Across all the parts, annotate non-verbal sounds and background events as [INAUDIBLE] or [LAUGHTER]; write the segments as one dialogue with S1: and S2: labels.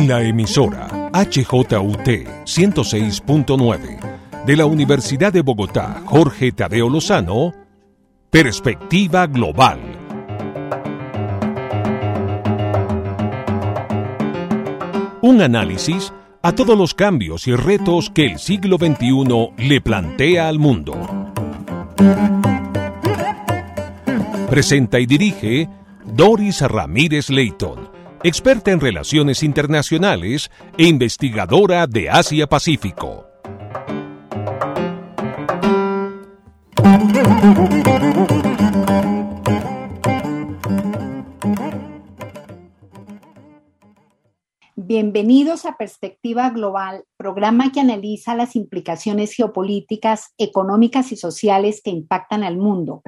S1: En la emisora HJUT 106.9 de la Universidad de Bogotá, Jorge Tadeo Lozano, Perspectiva Global. Un análisis a todos los cambios y retos que el siglo XXI le plantea al mundo. Presenta y dirige Doris Ramírez Leighton, experta en relaciones internacionales e investigadora de Asia-Pacífico.
S2: Bienvenidos a Perspectiva Global, programa que analiza las implicaciones geopolíticas, económicas y sociales que impactan al mundo.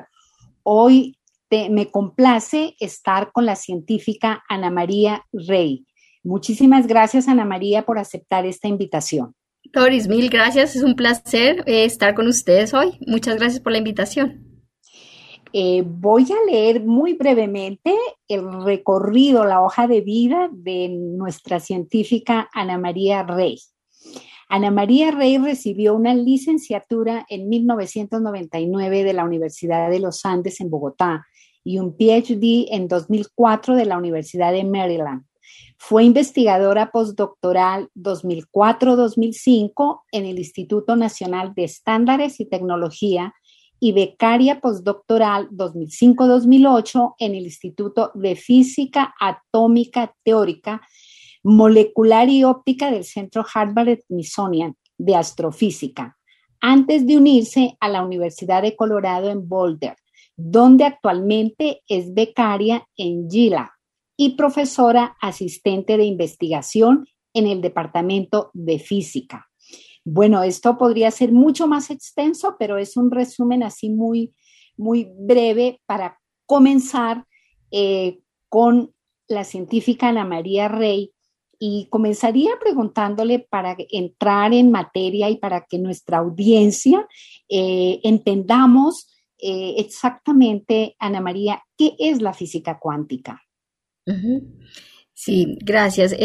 S2: Hoy me complace estar con la científica Ana María Rey. Muchísimas gracias, Ana María, por aceptar esta invitación.
S3: Doris, mil gracias. Es un placer eh, estar con ustedes hoy. Muchas gracias por la invitación.
S2: Eh, voy a leer muy brevemente el recorrido, la hoja de vida de nuestra científica Ana María Rey. Ana María Rey recibió una licenciatura en 1999 de la Universidad de los Andes en Bogotá y un PhD en 2004 de la Universidad de Maryland. Fue investigadora postdoctoral 2004-2005 en el Instituto Nacional de Estándares y Tecnología y becaria postdoctoral 2005-2008 en el Instituto de Física Atómica Teórica, Molecular y Óptica del Centro Harvard-Smithsonian de Astrofísica, antes de unirse a la Universidad de Colorado en Boulder, donde actualmente es becaria en GILA y profesora asistente de investigación en el Departamento de Física. Bueno, esto podría ser mucho más extenso, pero es un resumen así muy, muy breve para comenzar eh, con la científica Ana María Rey. Y comenzaría preguntándole para entrar en materia y para que nuestra audiencia eh, entendamos eh, exactamente, Ana María, qué es la física cuántica.
S3: Sí, gracias.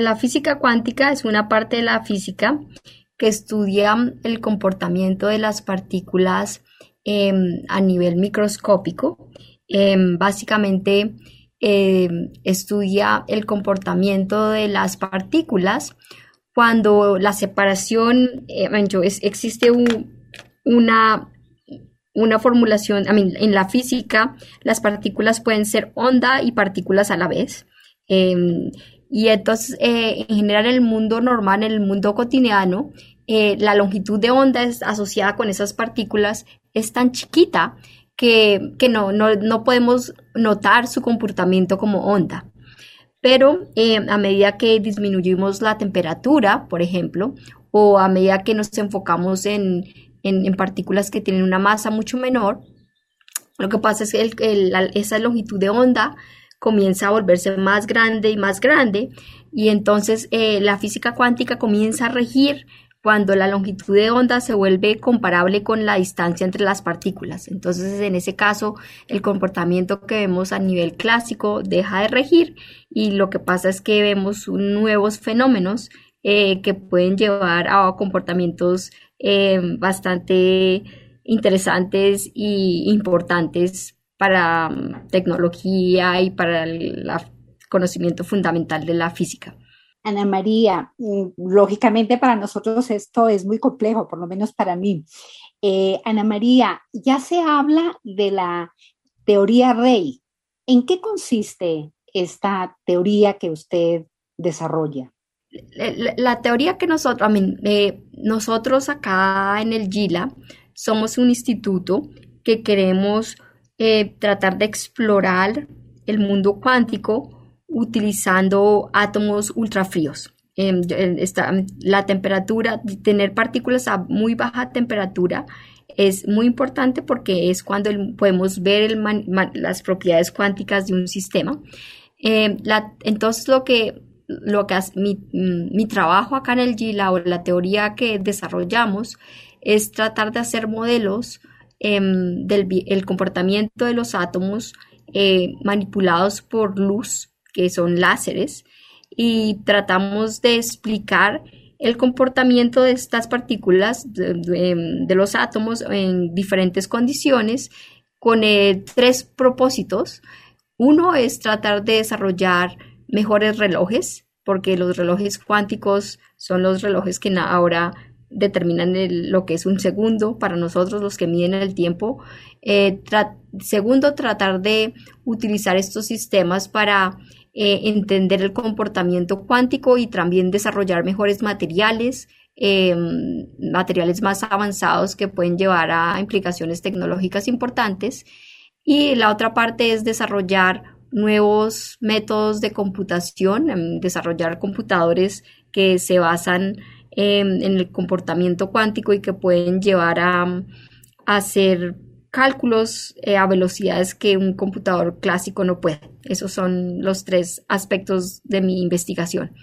S3: la física cuántica es una parte de la física que estudia el comportamiento de las partículas em, a nivel microscópico. Em, básicamente em, estudia el comportamiento de las partículas cuando la separación, existe una, una formulación, en la física las partículas pueden ser onda y partículas a la vez. Y entonces, eh, en general, en el mundo normal, en el mundo cotidiano, eh, la longitud de onda es asociada con esas partículas es tan chiquita que, no, no, podemos notar su comportamiento como onda. Pero eh, a medida que disminuimos la temperatura, por ejemplo, o a medida que nos enfocamos en, partículas que tienen una masa mucho menor, lo que pasa es que esa longitud de onda comienza a volverse más grande y más grande y entonces eh, la física cuántica comienza a regir cuando la longitud de onda se vuelve comparable con la distancia entre las partículas. Entonces, en ese caso, el comportamiento que vemos a nivel clásico deja de regir y lo que pasa es que vemos nuevos fenómenos eh, que pueden llevar a comportamientos eh, bastante interesantes y importantes para mm, tecnología y para el conocimiento fundamental de la física.
S2: Ana María, mm, lógicamente para nosotros esto es muy complejo, por lo menos para mí. Eh, Ana María, ya se habla de la teoría Rey. ¿En qué consiste esta teoría que usted desarrolla?
S3: La, teoría que nosotros, eh, nosotros acá en el GILA somos un instituto que queremos eh, tratar de explorar el mundo cuántico utilizando átomos ultrafríos. Eh, la temperatura, tener partículas a muy baja temperatura es muy importante porque es cuando podemos ver las propiedades cuánticas de un sistema. Em, entonces, lo que, lo que mi, mi, trabajo acá en el GILA o la teoría que desarrollamos es tratar de hacer modelos Em, del comportamiento de los átomos eh, manipulados por luz, que son láseres, y tratamos de explicar el comportamiento de estas partículas de, los átomos en diferentes condiciones con eh, tres propósitos. Uno es tratar de desarrollar mejores relojes, porque los relojes cuánticos son los relojes que ahora determinan lo que es un segundo para nosotros, los que miden el tiempo. Eh, segundo, tratar de utilizar estos sistemas para eh, entender el comportamiento cuántico y también desarrollar mejores materiales, em, materiales más avanzados que pueden llevar a implicaciones tecnológicas importantes. Y la otra parte es desarrollar nuevos métodos de computación, desarrollar computadores que se basan em, en el comportamiento cuántico y que pueden llevar a, a hacer cálculos eh, a velocidades que un computador clásico no puede. Esos son los tres aspectos de mi investigación.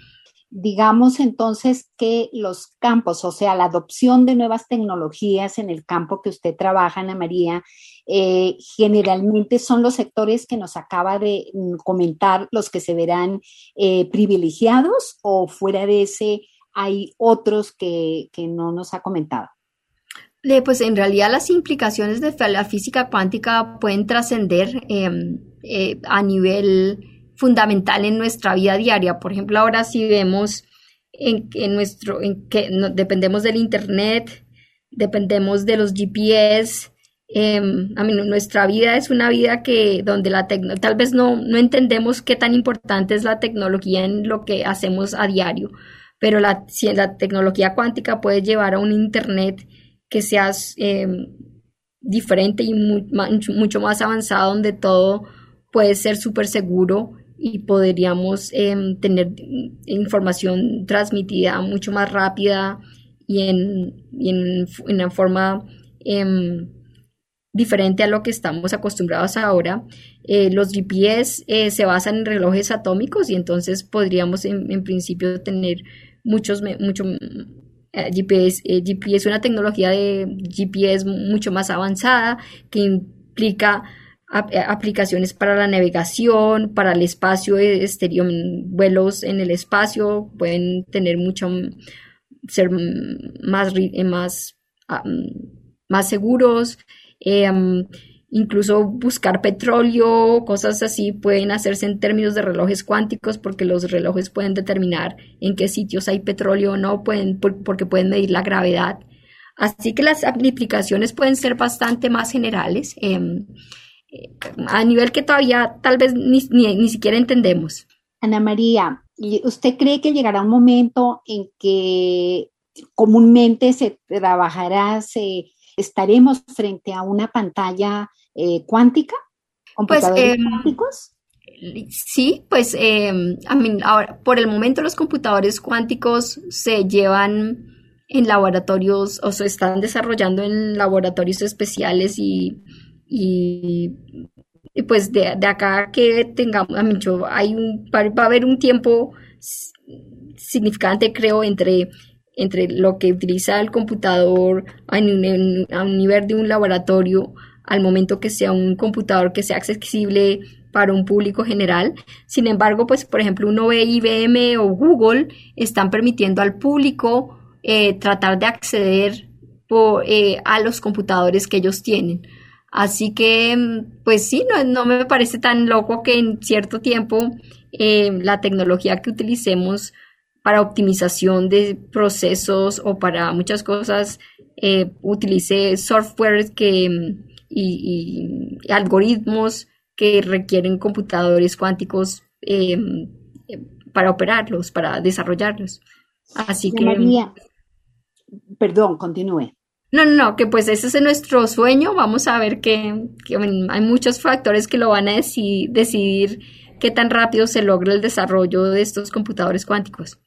S2: Digamos entonces que los campos, o sea, la adopción de nuevas tecnologías en el campo que usted trabaja, Ana María, eh, generalmente son los sectores que nos acaba de mm, comentar los que se verán eh, privilegiados o fuera de ese hay otros que no nos ha comentado
S3: pues en realidad las implicaciones de la física cuántica pueden trascender em, eh, a nivel fundamental en nuestra vida diaria. Por ejemplo, ahora si vemos en, nuestro, que dependemos del Internet, dependemos de los GPS. Em, a mí, nuestra vida es una vida que donde la tal vez no, no entendemos qué tan importante es la tecnología en lo que hacemos a diario, pero la, si la tecnología cuántica puede llevar a un Internet que seas em, diferente y mucho más avanzado, donde todo puede ser súper seguro y podríamos em, tener información transmitida mucho más rápida y en, en, una forma em, diferente a lo que estamos acostumbrados ahora. Eh, los GPS eh, se basan en relojes atómicos y entonces podríamos en, principio tener muchos, mucho GPS, eh, GPS una tecnología de GPS mucho más avanzada que implica eh, aplicaciones para la navegación, para el espacio exterior, vuelos en el espacio, pueden tener mucho, ser más, más, más seguros. Eh, incluso buscar petróleo, cosas así pueden hacerse en términos de relojes cuánticos porque los relojes pueden determinar en qué sitios hay petróleo o no, pueden, porque pueden medir la gravedad. Así que las aplicaciones pueden ser bastante más generales em, a nivel que todavía tal vez ni, ni siquiera entendemos.
S2: Ana María, ¿usted cree que llegará un momento en que comúnmente se trabajará, se estaremos frente a una pantalla eh, cuántica? ¿Computadores pues, em, cuánticos?
S3: Sí, pues em, ahora, por el momento los computadores cuánticos se llevan en laboratorios o se están desarrollando en laboratorios especiales y, y, pues de, acá que tengamos, hay un, va a haber un tiempo significante creo entre entre lo que utiliza el computador a un, nivel de un laboratorio al momento que sea un computador que sea accesible para un público general. Sin embargo, pues por ejemplo, uno ve IBM o Google están permitiendo al público eh, tratar de acceder eh, a los computadores que ellos tienen. Así que, pues sí, no, no me parece tan loco que en cierto tiempo eh, la tecnología que utilicemos para optimización de procesos o para muchas cosas utilice software que y, algoritmos que requieren computadores cuánticos em, para operarlos, para desarrollarlos. Así que...
S2: María, perdón, continúe.
S3: No, no, no, que pues ese es nuestro sueño. Vamos a ver que, hay muchos factores que lo van a decidir qué tan rápido se logra el desarrollo de estos computadores cuánticos.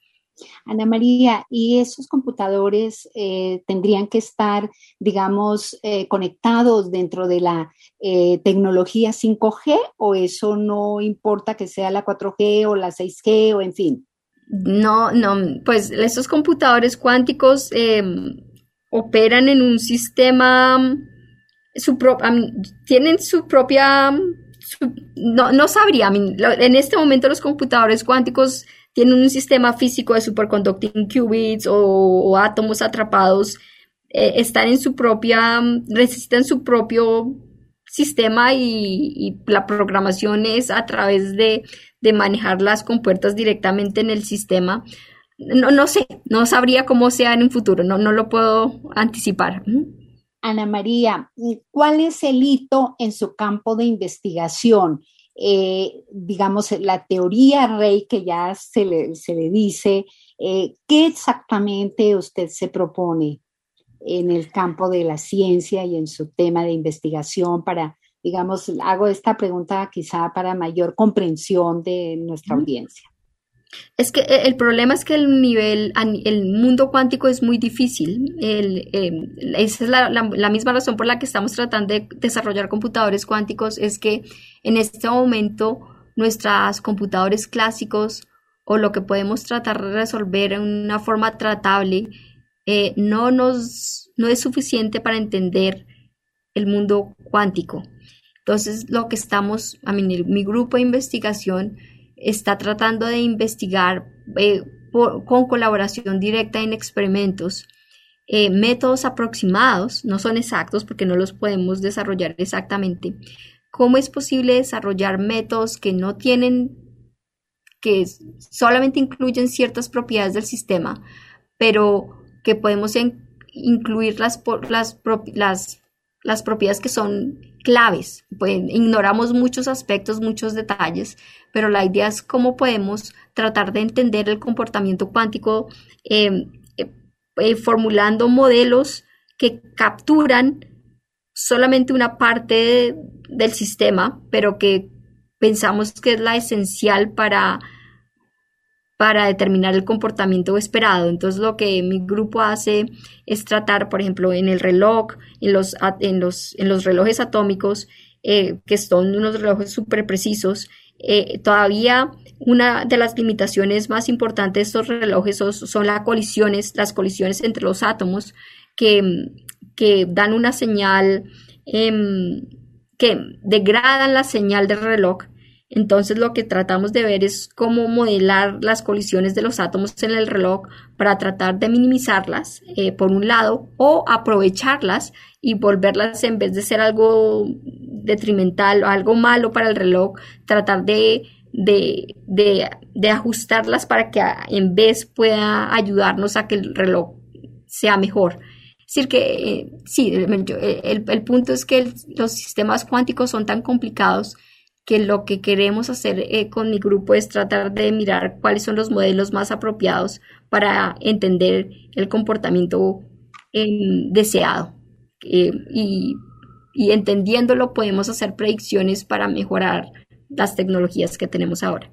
S2: Ana María, ¿y esos computadores eh, tendrían que estar, digamos, eh, conectados dentro de la eh, tecnología 5G o eso no importa que sea la 4G o la 6G o en fin?
S3: No, no, pues esos computadores cuánticos operan en un sistema, tienen su propia, no, no sabría, en este momento los computadores cuánticos tienen un sistema físico de superconducting qubits o, átomos atrapados, eh, están en su propia, necesitan su propio sistema y, la programación es a través de, manejar las compuertas directamente en el sistema. No, no sé, no sabría cómo sea en un futuro, no, no lo puedo anticipar.
S2: Ana María, ¿cuál es el hito en su campo de investigación? Eh, digamos, la teoría rey que ya se le, se le dice, eh, ¿qué exactamente usted se propone en el campo de la ciencia y en su tema de investigación para, digamos, hago esta pregunta quizá para mayor comprensión de nuestra audiencia?
S3: Es que eh, el problema es que el nivel, el mundo cuántico es muy difícil. Em, esa es la, misma razón por la que estamos tratando de desarrollar computadores cuánticos, es que en este momento nuestros computadores clásicos o lo que podemos tratar de resolver en una forma tratable eh, no nos no es suficiente para entender el mundo cuántico. Entonces, lo que estamos, a mi grupo de investigación está tratando de investigar eh, con colaboración directa en experimentos eh, métodos aproximados, no son exactos porque no los podemos desarrollar exactamente. ¿Cómo es posible desarrollar métodos que no tienen, que solamente incluyen ciertas propiedades del sistema, pero que podemos incluir las, las, las, las propiedades que son claves. Pues, ignoramos muchos aspectos, muchos detalles, pero la idea es cómo podemos tratar de entender el comportamiento cuántico em, eh, eh, formulando modelos que capturan solamente una parte del sistema, pero que pensamos que es la esencial para para determinar el comportamiento esperado. Entonces lo que mi grupo hace es tratar, por ejemplo, en el reloj, en los, en los, en los relojes atómicos, eh, que son unos relojes súper precisos, eh, todavía una de las limitaciones más importantes de estos relojes son, las colisiones, las colisiones entre los átomos que, que dan una señal, em, que degradan la señal del reloj entonces lo que tratamos de ver es cómo modelar las colisiones de los átomos en el reloj para tratar de minimizarlas, eh, por un lado, o aprovecharlas y volverlas en vez de ser algo detrimental o algo malo para el reloj, tratar de, de, ajustarlas para que en vez pueda ayudarnos a que el reloj sea mejor. Es decir, que eh, sí, el, punto es que los sistemas cuánticos son tan complicados que lo que queremos hacer eh, con mi grupo es tratar de mirar cuáles son los modelos más apropiados para entender el comportamiento em, deseado. Eh, y, entendiéndolo podemos hacer predicciones para mejorar las tecnologías que tenemos ahora.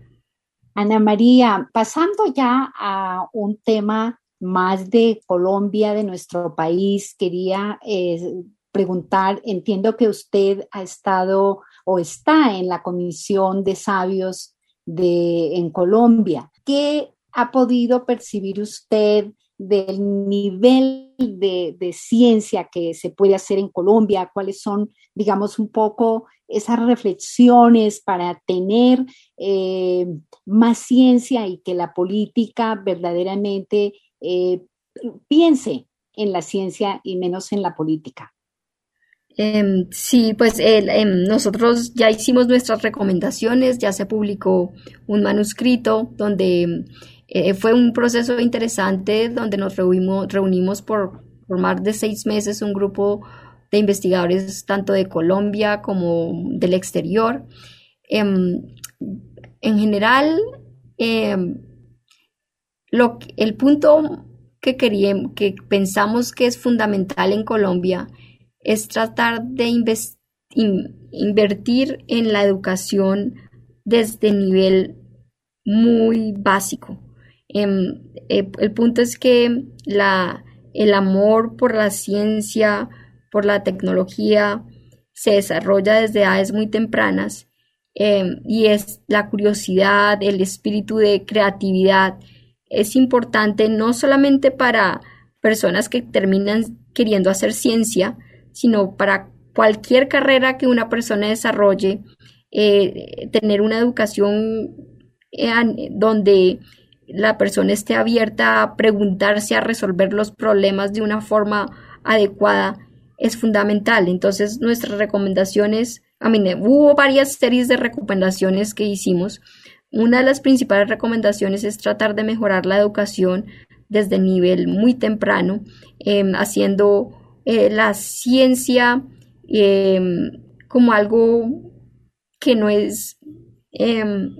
S2: Ana María, pasando ya a un tema más de Colombia, de nuestro país, quería eh, preguntar, entiendo que usted ha estado o está en la Comisión de Sabios de, en Colombia. ¿Qué ha podido percibir usted del nivel de, ciencia que se puede hacer en Colombia? ¿Cuáles son, digamos, un poco esas reflexiones para tener eh, más ciencia y que la política verdaderamente eh, piense en la ciencia y menos en la política?
S3: Em, sí, pues em, nosotros ya hicimos nuestras recomendaciones, ya se publicó un manuscrito donde eh, fue un proceso interesante donde nos reunimos, por, más de seis meses un grupo de investigadores tanto de Colombia como del exterior. Em, en general, el punto que, queríamos, que pensamos que es fundamental en Colombia es tratar de invertir en la educación desde nivel muy básico. Em, eh, el punto es que la, el amor por la ciencia, por la tecnología, se desarrolla desde edades muy tempranas em, y es la curiosidad, el espíritu de creatividad. Es importante no solamente para personas que terminan queriendo hacer ciencia, sino para cualquier carrera que una persona desarrolle, eh, tener una educación eh, donde la persona esté abierta a preguntarse, a resolver los problemas de una forma adecuada, es fundamental. Entonces, nuestras recomendaciones, a mí, hubo varias series de recomendaciones que hicimos. Una de las principales recomendaciones es tratar de mejorar la educación desde nivel muy temprano, em, haciendo eh, la ciencia em, como algo que no es em,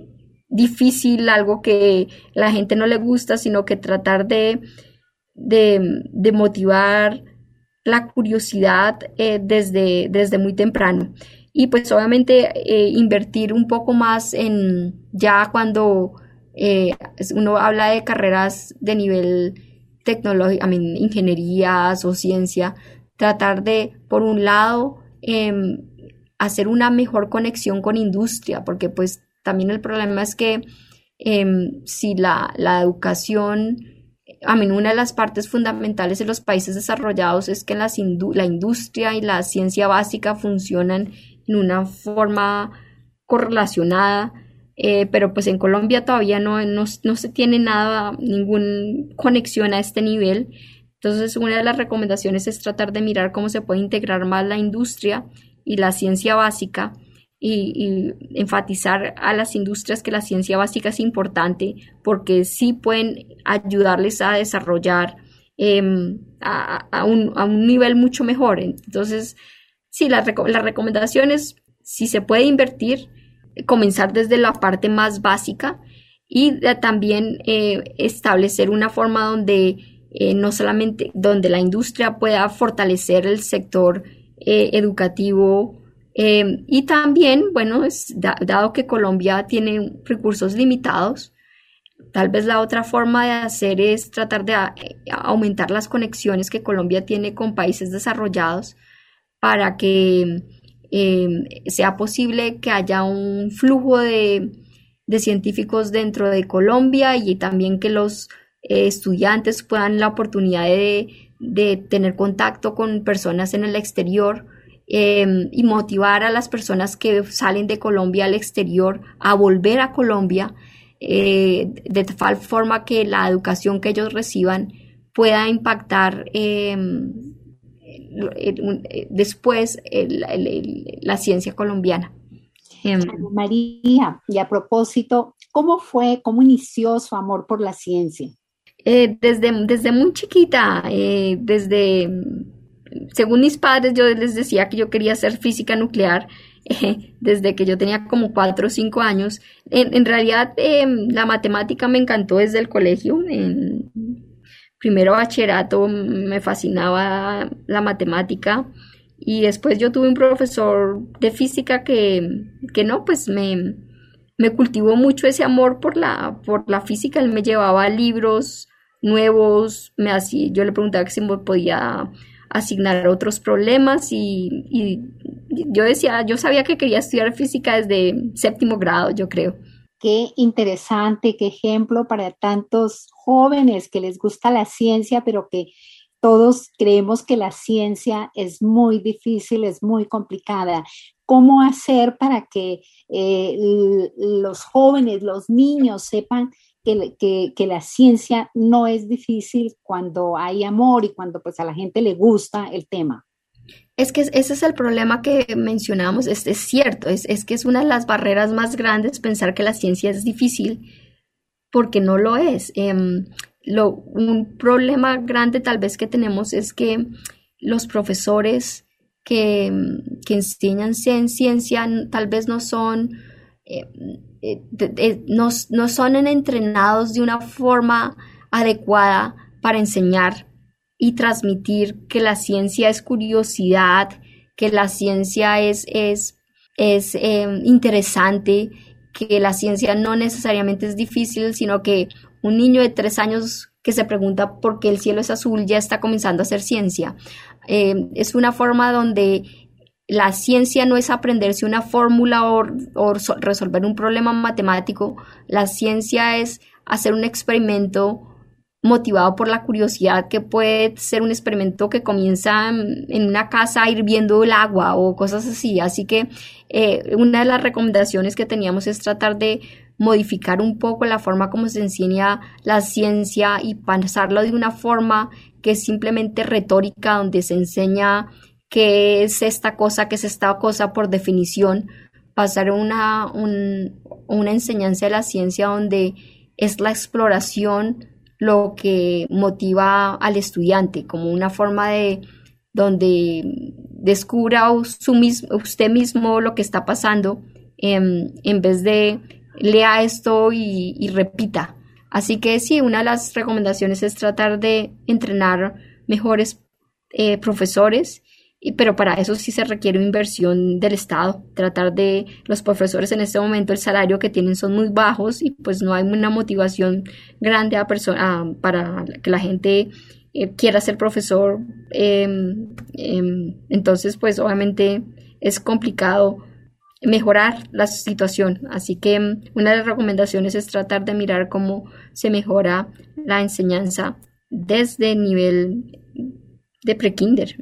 S3: difícil, algo que la gente no le gusta, sino que tratar de, de, motivar la curiosidad eh, desde, desde muy temprano. Y pues obviamente eh, invertir un poco más en ya cuando uno habla de carreras de nivel tecnológico, ingenierías o ciencia, tratar de, por un lado, em, hacer una mejor conexión con industria, porque pues también el problema es que em, si la, educación, a mí una de las partes fundamentales en los países desarrollados es que la industria y la ciencia básica funcionan en una forma correlacionada, eh, pero pues en Colombia todavía no, no, se tiene nada, ninguna conexión a este nivel. Entonces, una de las recomendaciones es tratar de mirar cómo se puede integrar más la industria y la ciencia básica y, enfatizar a las industrias que la ciencia básica es importante porque sí pueden ayudarles a desarrollar em, a, un, a, un, nivel mucho mejor. Entonces, sí, las la recomendaciones, si se puede invertir, comenzar desde la parte más básica y también eh, establecer una forma donde eh, no solamente donde la industria pueda fortalecer el sector eh, educativo em, y también, bueno, dado que Colombia tiene recursos limitados, tal vez la otra forma de hacer es tratar de aumentar las conexiones que Colombia tiene con países desarrollados para que em, sea posible que haya un flujo de, científicos dentro de Colombia y también que los eh, estudiantes puedan la oportunidad de de tener contacto con personas en el exterior em, y motivar a las personas que salen de Colombia al exterior a volver a Colombia eh, de tal forma que la educación que ellos reciban pueda impactar em, después la ciencia colombiana.
S2: Em, María, y a propósito, ¿cómo fue, cómo inició su amor por la ciencia?
S3: Eh, desde, desde muy chiquita, eh, desde, según mis padres, yo les decía que yo quería ser física nuclear [LAUGHS] eh, desde que yo tenía como cuatro o cinco años. En, realidad, em, la matemática me encantó desde el colegio. En primero bachillerato me fascinaba la matemática y después yo tuve un profesor de física que, que no, pues me, me cultivó mucho ese amor por la, por la física. Él me llevaba libros nuevos, me hacía, yo le preguntaba si me podía asignar otros problemas y, yo decía, yo sabía que quería estudiar física desde séptimo grado, yo creo.
S2: Qué interesante, qué ejemplo para tantos jóvenes que les gusta la ciencia, pero que todos creemos que la ciencia es muy difícil, es muy complicada. ¿Cómo hacer para que eh, los jóvenes, los niños sepan que, la ciencia no es difícil cuando hay amor y cuando pues a la gente le gusta el tema.
S3: Es que ese es el problema que mencionamos, es, cierto, es, que es una de las barreras más grandes pensar que la ciencia es difícil, porque no lo es. Em, un problema grande tal vez que tenemos es que los profesores que, que enseñan ciencia tal vez no son eh, eh, no, son entrenados de una forma adecuada para enseñar y transmitir que la ciencia es curiosidad, que la ciencia es, es, es em, interesante, que la ciencia no necesariamente es difícil, sino que un niño de tres años que se pregunta por qué el cielo es azul ya está comenzando a hacer ciencia. Em, es una forma donde la ciencia no es aprenderse una fórmula o, resolver un problema matemático, la ciencia es hacer un experimento motivado por la curiosidad que puede ser un experimento que comienza en una casa hirviendo el agua o cosas así. Así que eh, una de las recomendaciones que teníamos es tratar de modificar un poco la forma como se enseña la ciencia y pasarlo de una forma que es simplemente retórica, donde se enseña qué es esta cosa, qué es esta cosa por definición, pasar una, una enseñanza de la ciencia donde es la exploración lo que motiva al estudiante, como una forma de donde descubra usted mismo lo que está pasando em, en vez de lea esto y, repita. Así que sí, una de las recomendaciones es tratar de entrenar mejores eh, profesores pero para eso sí se requiere inversión del Estado, tratar de los profesores en este momento el salario que tienen son muy bajos y pues no hay una motivación grande a para que la gente eh, quiera ser profesor, em, em, entonces pues obviamente es complicado mejorar la situación, así que em, una de las recomendaciones es tratar de mirar cómo se mejora la enseñanza desde el nivel de prekinder.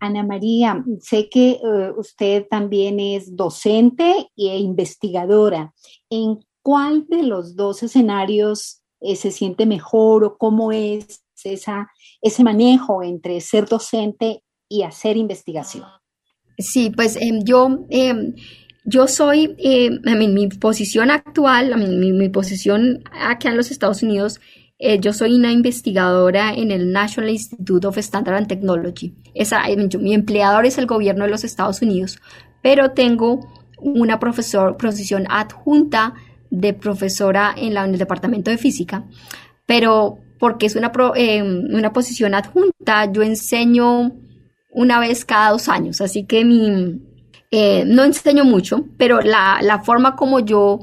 S2: Ana María, sé que eh, usted también es docente e investigadora. ¿En cuál de los dos escenarios eh, se siente mejor o cómo es esa, ese manejo entre ser docente y hacer investigación?
S3: Sí, pues em, yo, em, yo soy, em, mi posición actual, mi, mi posición acá en los Estados Unidos eh, yo soy una investigadora en el National Institute of Standard and Technology. Esa, eh, mi empleador es el gobierno de los Estados Unidos, pero tengo una profesor, posición adjunta de profesora en, el departamento de física. Pero porque es una, eh, una posición adjunta, yo enseño una vez cada dos años, así que mi, no enseño mucho, pero la, la forma como yo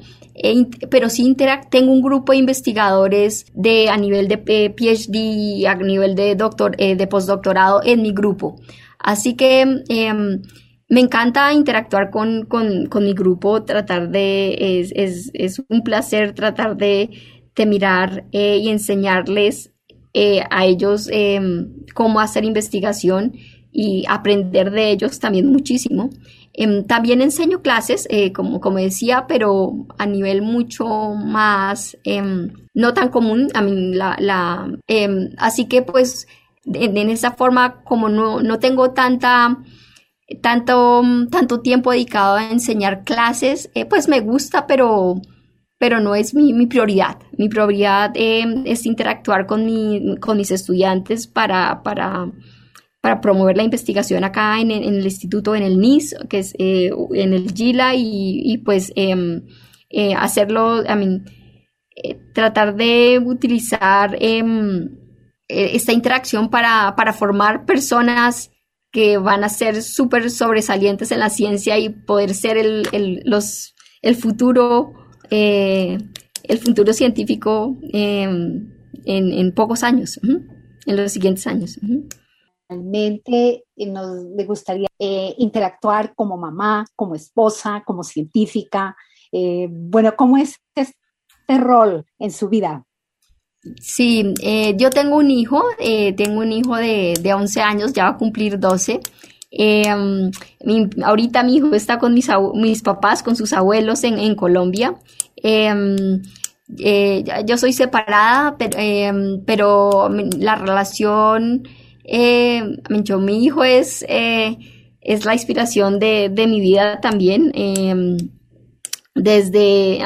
S3: pero sí Interact tengo un grupo de investigadores de a nivel de eh, PhD, a nivel de doctor, eh, de postdoctorado en mi grupo. Así que em, me encanta interactuar con, mi grupo, tratar de, es, un placer tratar de, mirar eh, y enseñarles a ellos em, cómo hacer investigación y aprender de ellos también muchísimo. Em, también enseño clases, eh, como, como decía, pero a nivel mucho más, em, no tan común. A mí, em, así que pues en, esa forma, como no, no tengo tanta, tanto, tanto tiempo dedicado a enseñar clases, eh, pues me gusta, pero, pero no es mi, mi prioridad. Mi prioridad es interactuar con, mi, con mis estudiantes para, para para promover la investigación acá en, el instituto, en el NIS, que es eh, en el GILA, y, pues em, eh, hacerlo, I mean, eh, tratar de utilizar em, esta interacción para, formar personas que van a ser súper sobresalientes en la ciencia y poder ser el futuro, el futuro científico em, en, pocos años, en los siguientes años.
S2: Realmente eh, nos me gustaría eh, interactuar como mamá, como esposa, como científica. Eh, bueno, ¿cómo es este rol en su vida?
S3: Sí, yo tengo un hijo, tengo un hijo de, de, 11 años, ya va a cumplir 12. Em, ahorita mi hijo está con mis, mis papás, con sus abuelos en, en Colombia. Yo soy separada, pero la relación eh, mi hijo es, eh, es la inspiración de, mi vida también. Em, desde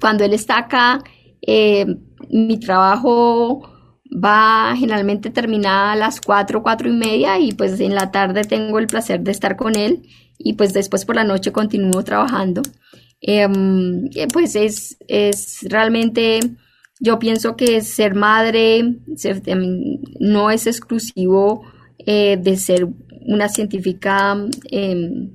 S3: cuando él está acá, eh, mi trabajo va generalmente terminada a las 4, 4 y media y pues en la tarde tengo el placer de estar con él y pues después por la noche continúo trabajando. Em, eh, pues es, es realmente yo pienso que ser madre em, no es exclusivo eh, de ser una científica em,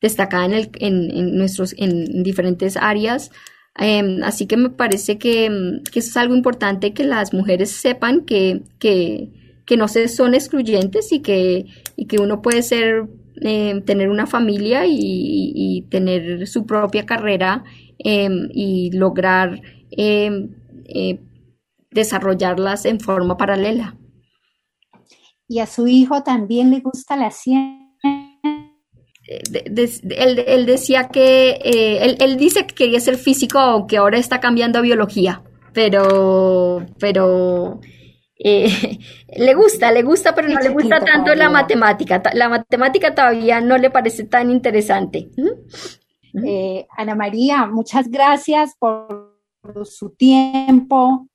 S3: destacada en, el, en, nuestros, en diferentes áreas. Em, así que me parece que, eso es algo importante que las mujeres sepan que, no se son excluyentes y que, que uno puede ser, tener una familia y, tener su propia carrera y lograr eh, desarrollarlas en forma paralela.
S2: ¿Y a su hijo también le gusta la ciencia?
S3: él, decía que, eh, él, dice que quería ser físico, aunque ahora está cambiando a biología, pero, pero eh, [LAUGHS] le gusta, le gusta, pero no le gusta tanto la matemática. La matemática todavía no le parece tan interesante.
S2: ¿Mm? Eh, Ana María, muchas gracias por su tiempo,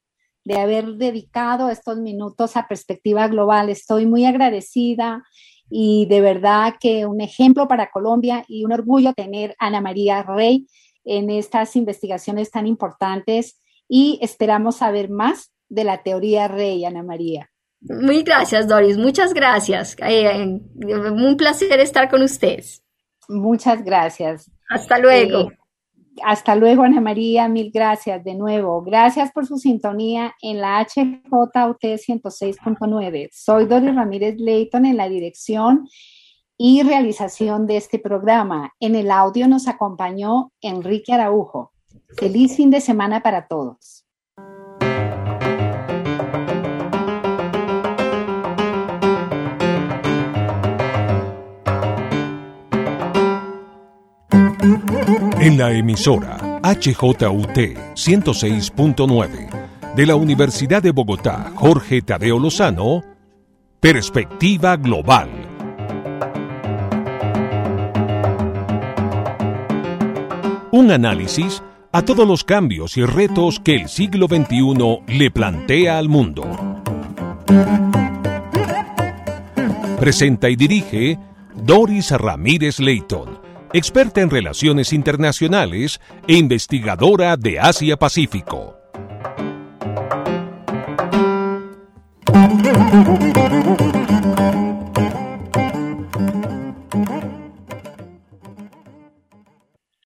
S2: de haber dedicado estos minutos a perspectiva global. Estoy muy agradecida y de verdad que un ejemplo para Colombia y un orgullo tener a Ana María Rey en estas investigaciones tan importantes y esperamos saber más de la teoría Rey, Ana María.
S3: Muy gracias, Doris. Muchas gracias. Eh, un placer estar con ustedes.
S2: Muchas gracias.
S3: Hasta luego. Eh,
S2: hasta luego, Ana María, mil gracias de nuevo. Gracias por su sintonía en la HJUT 106.9. Soy Doris Ramírez Leighton en la dirección y realización de este programa. En el audio nos acompañó Enrique Araujo. Feliz fin de semana para todos.
S1: En la emisora HJUT 106.9 de la Universidad de Bogotá, Jorge Tadeo Lozano, Perspectiva Global. Un análisis a todos los cambios y retos que el siglo XXI le plantea al mundo. Presenta y dirige Doris Ramírez Leighton experta en relaciones internacionales e investigadora de Asia-Pacífico.